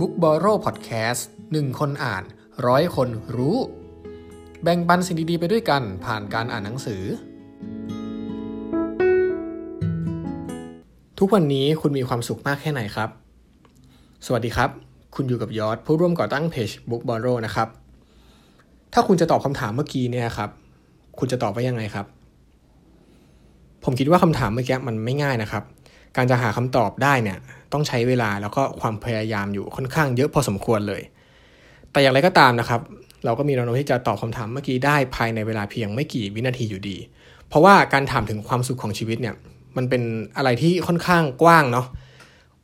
Book b o r r o w Podcast หนึ่งคนอ่านร้อยคนรู้ แบ่งปันสิ่งดีๆไปด้วยกันผ่านการอ่านหนังสือ ทุกวันนี้คุณมีความสุขมากแค่ไหนครับ สวัสดีครับ คุณอยู่กับยอดผู้ร่วมก่อตั้งเพจ Book b o r r o w นะครับ ถ้าคุณจะตอบคำถามเมื่อกี้เนี่ยครับ คุณจะตอบว่ายังไงครับ ผมคิดว่าคำถามเมื่อกี้มันไม่ง่ายนะครับ การจะหาคำตอบได้เนี่ยต้องใช้เวลาแล้วก็ความพยายามอยู่ค่อนข้างเยอะพอสมควรเลย แต่อย่างไรก็ตามนะครับ เราก็มีแนวโน้มที่จะตอบคำถามเมื่อกี้ได้ภายในเวลาเพียงไม่กี่วินาทีอยู่ดี เพราะว่าการถามถึงความสุขของชีวิตเนี่ยมันเป็นอะไรที่ค่อนข้างกว้างเนาะ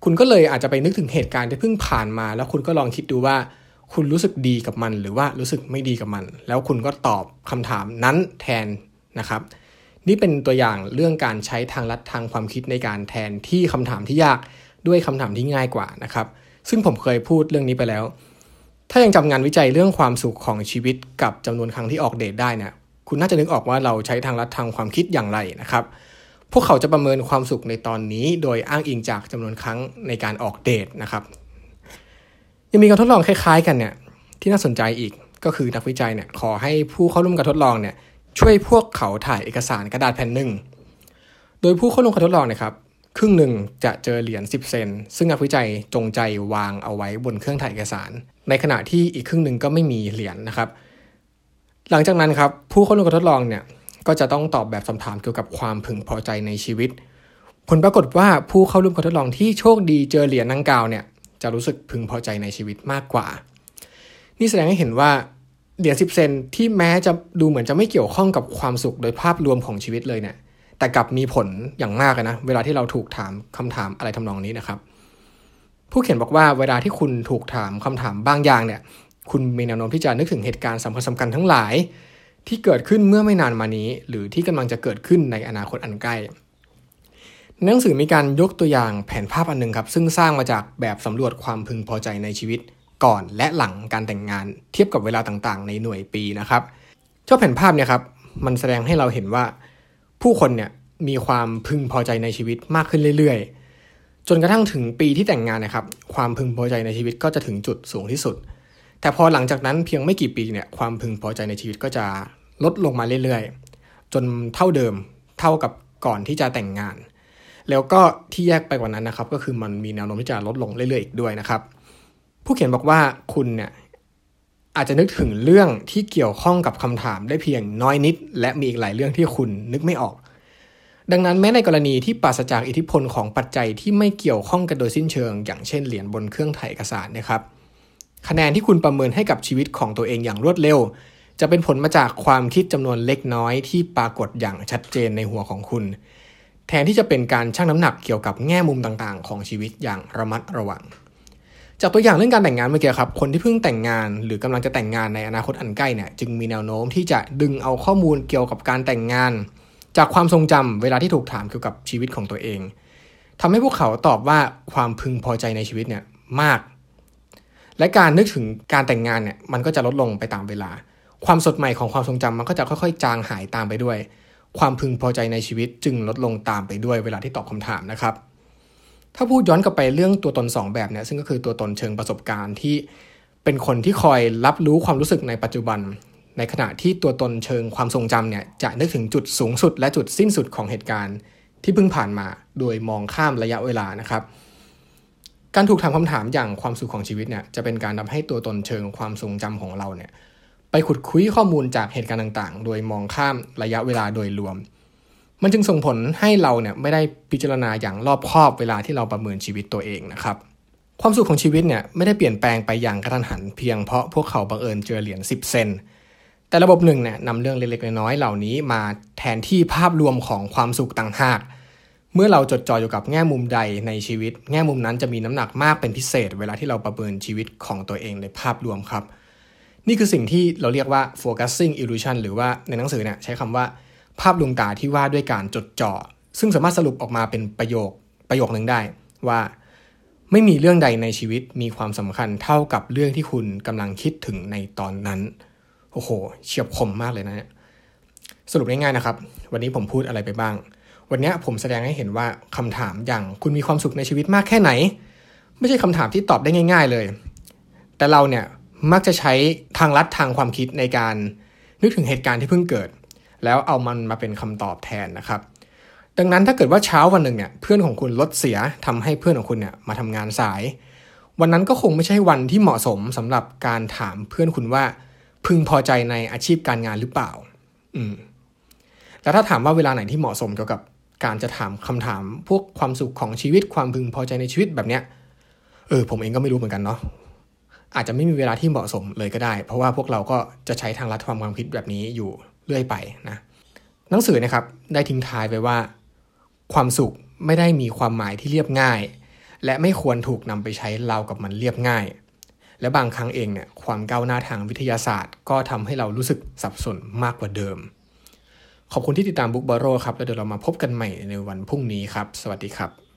คุณก็เลยอาจจะไปนึกถึงเหตุการณ์ที่เพิ่งผ่านมา แล้วคุณก็ลองคิดดูว่าคุณรู้สึกดีกับมัน หรือว่ารู้สึกไม่ดีกับมัน แล้วคุณก็ตอบคำถามนั้นแทนนะครับ นี่เป็นตัวอย่างเรื่องการใช้ทางลัดทางความคิดในการแทนที่คำถามที่ยากด้วยคำถามที่ง่ายกว่านะครับ ซึ่งผมเคยพูดเรื่องนี้ไปแล้ว ถ้ายังจำงานวิจัยเรื่องความสุขของชีวิตกับจำนวนครั้งที่ออกเดทได้เนี่ยคุณน่าจะนึกออกว่าเราใช้ทางลัดทางความคิดอย่างไรนะครับ พวกเขาจะประเมินความสุขในตอนนี้ โดยอ้างอิงจากจำนวนครั้งในการออกเดทนะครับยังมีการทดลองคล้ายๆ กันเนี่ยที่น่าสนใจอีกก็คือนักวิจัยเนี่ยขอให้ผู้เข้าร่วมการทดลองเนี่ย ช่วยพวกเขาถ่ายเอกสารกระดาษแผ่นหนึ่ง โดยผู้เข้าร่วมการทดลองนะครับครึ่งหนึ่งจะเจอเหรียญ10 เซน ซึ่งนักวิจัยจงใจวางเอาไว้บนเครื่องถ่ายเอกสาร ในขณะที่อีกครึ่งหนึ่งก็ไม่มีเหรียญนนะครับ หลังจากนั้นครับผู้เข้าร่วมการทดลองเนี่ยก็จะต้องตอบแบบคำถามเกี่ยวกับความพึงพอใจในชีวิต ผลปรากฏว่าผู้เข้าร่วมการทดลองที่โชคดีเจอเหรียญนังกาวเนี่ยจะรู้สึกพึงพอใจในชีวิตมากกว่า นี่แสดงให้เห็นว่า เหรียญ10เซนที่แม้จะดูเหมือนจะไม่เกี่ยวข้องกับความสุขโดยภาพรวมของชีวิตเลยเนี่ย แต่กลับมีผลอย่างมากนะ เวลาที่เราถูกถามคำถามอะไรทำนองนี้นะครับ ผู้เขียนบอกว่าเวลาที่คุณถูกถามคำถามบางอย่างเนี่ย คุณมีแนวโน้มที่จะนึกถึงเหตุการณ์สำคัญสำคัญทั้งหลาย ที่เกิดขึ้นเมื่อไม่นานมานี้ หรือที่กำลังจะเกิดขึ้นในอนาคตอันใกล้หนังสือมีการยกตัวอย่างแผนภาพอันหนึ่งครับ ซึ่งสร้างมาจากแบบสำรวจความพึงพอใจในชีวิต ก่อนและหลังการแต่งงาน เทียบกับเวลาต่างๆ ในหน่วยปีนะครับเจ้าแผนภาพเนี่ยครับมันแสดงให้เราเห็นว่าผู้คนเนี่ยมีความพึงพอใจในชีวิตมากขึ้นเรื่อยๆ จนกระทั่งถึงปีที่แต่งงานนะครับ ความพึงพอใจในชีวิตก็จะถึงจุดสูงที่สุด แต่พอหลังจากนั้นเพียงไม่กี่ปีเนี่ยความพึงพอใจในชีวิตก็จะลดลงมาเรื่อยๆ จนเท่าเดิมเท่ากับก่อนที่จะแต่งงาน แล้วก็ที่แยกไปกว่านั้นนะครับ ก็คือมันมีแนวโน้มที่จะลดลงเรื่อยๆอีกด้วยนะครับ ผู้เขียนบอกว่าคุณเนี่ยอาจจะนึกถึงเรื่องที่เกี่ยวข้องกับคำถามได้เพียงน้อยนิด และมีอีกหลายเรื่องที่คุณนึกไม่ออก ดังนั้นแม้ในกรณีที่ปราศจากอิทธิพลของปัจจัยที่ไม่เกี่ยวข้องกันโดยสิ้นเชิง อย่างเช่นเหรียญบนเครื่องถ่ายเอกสารนะครับ คะแนนที่คุณประเมินให้กับชีวิตของตัวเองอย่างรวดเร็ว จะเป็นผลมาจากความคิดจำนวนเล็กน้อยที่ปรากฏอย่างชัดเจนในหัวของคุณ แทนที่จะเป็นการชั่งน้ำหนักเกี่ยวกับแง่มุมต่างๆ ของชีวิตอย่างระมัดระวัง จากตัวอย่างเรื่องการแต่งงานเมื่อกี้ครับ คนที่เพิ่งแต่งงานหรือกำลังจะแต่งงานในอนาคตอันใกล้เนี่ยจึงมีแนวโน้มที่จะดึงเอาข้อมูลเกี่ยวกับการแต่งงาน จากความทรงจำเวลาที่ถูกถามเกี่ยวกับชีวิตของตัวเองทำให้พวกเขาตอบว่าความพึงพอใจในชีวิตเนี่ยมาก และการนึกถึงการแต่งงานเนี่ยมันก็จะลดลงไปตามเวลา ความสดใหม่ของความทรงจำมันก็จะค่อยๆ จางหายตามไปด้วย ความพึงพอใจในชีวิตจึงลดลงตามไปด้วยเวลาที่ตอบคำถามนะครับ ถ้าพูดย้อนกลับไปเรื่องตัวตน 2 แบบเนี่ยซึ่งก็คือตัวตนเชิงประสบการณ์ที่เป็นคนที่คอยรับรู้ความรู้สึกในปัจจุบัน ในขณะที่ตัวตนเชิงความทรงจำเนี่ยจะนึกถึงจุดสูงสุด และจุดสิ้นสุดของเหตุการณ์ ที่เพิ่งผ่านมาโดยมองข้ามระยะเวลานะครับการถูกถามคำถามอย่างความสุขของชีวิตเนี่ยจะเป็นการทำให้ตัวตนเชิงความทรงจำของเราเนี่ยไปขุดคุยข้อมูลจากเหตุการณ์ต่างๆ โดยมองข้ามระยะเวลาโดยรวม มันจึงส่งผลให้เราเนี่ยไม่ได้พิจารณาอย่างรอบคอบเวลาที่เราประเมินชีวิตตัวเองนะครับ ความสุขของชีวิตเนี่ยไม่ได้เปลี่ยนแปลงไปอย่างกระทันหันเพียงเพราะพวกเขาบังเอิญเจอเหรียญ10 เซนแต่ระบบหนึ่งเนี่ยนำเรื่องเล็กๆน้อยๆเหล่านี้มาแทนที่ภาพรวมของความสุขต่างหาก เมื่อเราจดจ่ออยู่กับแง่มุมใดในชีวิต แง่มุมนั้นจะมีน้ำหนักมากเป็นพิเศษ เวลาที่เราประเมินชีวิตของตัวเองในภาพรวมครับ นี่คือสิ่งที่เราเรียกว่า focusing illusion หรือว่าในหนังสือเนี่ยใช้คำว่า ภาพลวงตาที่ว่าด้วยการจดจ่อ ซึ่งสามารถสรุปออกมาเป็นประโยคประโยคหนึ่งได้ว่า ไม่มีเรื่องใดในชีวิตมีความสำคัญเท่ากับเรื่องที่คุณกำลังคิดถึงในตอนนั้น โอ้โห เฉียบคมมากเลยนะสรุปง่ายๆนะครับ วันนี้ผมพูดอะไรไปบ้าง วันนี้ผมแสดงให้เห็นว่าคำถามอย่างคุณมีความสุขในชีวิตมากแค่ไหน ไม่ใช่คำถามที่ตอบได้ง่าย ๆเลย แต่เราเนี่ยมักจะใช้ทางลัดทางความคิดในการนึกถึงเหตุการณ์ที่เพิ่งเกิด แล้วเอามันมาเป็นคำตอบแทนนะครับ ดังนั้นถ้าเกิดว่าเช้าวันหนึ่งเนี่ยเพื่อนของคุณรถเสียทำให้เพื่อนของคุณเนี่ยมาทำงานสาย วันนั้นก็คงไม่ใช่วันที่เหมาะสมสำหรับการถามเพื่อนคุณว่า พึงพอใจในอาชีพการงานหรือเปล่า อืมแต่ถ้าถามว่าเวลาไหนที่เหมาะสมเกี่ยวกับการจะถามคำถามพวกความสุขของชีวิตความพึงพอใจในชีวิตแบบเนี้ยเออผมเองก็ไม่รู้เหมือนกันเนาะอาจจะไม่มีเวลาที่เหมาะสมเลยก็ได้ เพราะว่าพวกเราก็จะใช้ทางลัดความความคิดแบบนี้อยู่ เรื่อยไปนะหนังสือนะครับได้ทิ้งท้ายไปว่า ความสุขไม่ได้มีความหมายที่เรียบง่าย และไม่ควรถูกนำไปใช้เล่ากับมันเรียบง่าย และบางครั้งเองเนี่ยความก้าวหน้าทางวิทยาศาสตร์ ก็ทำให้เรารู้สึกสับสนมากกว่าเดิม ขอบคุณที่ติดตามบุ๊กบอโรครับแล้วเดี๋ยวเรามาพบกันใหม่ในวันพรุ่งนี้ครับ สวัสดีครับ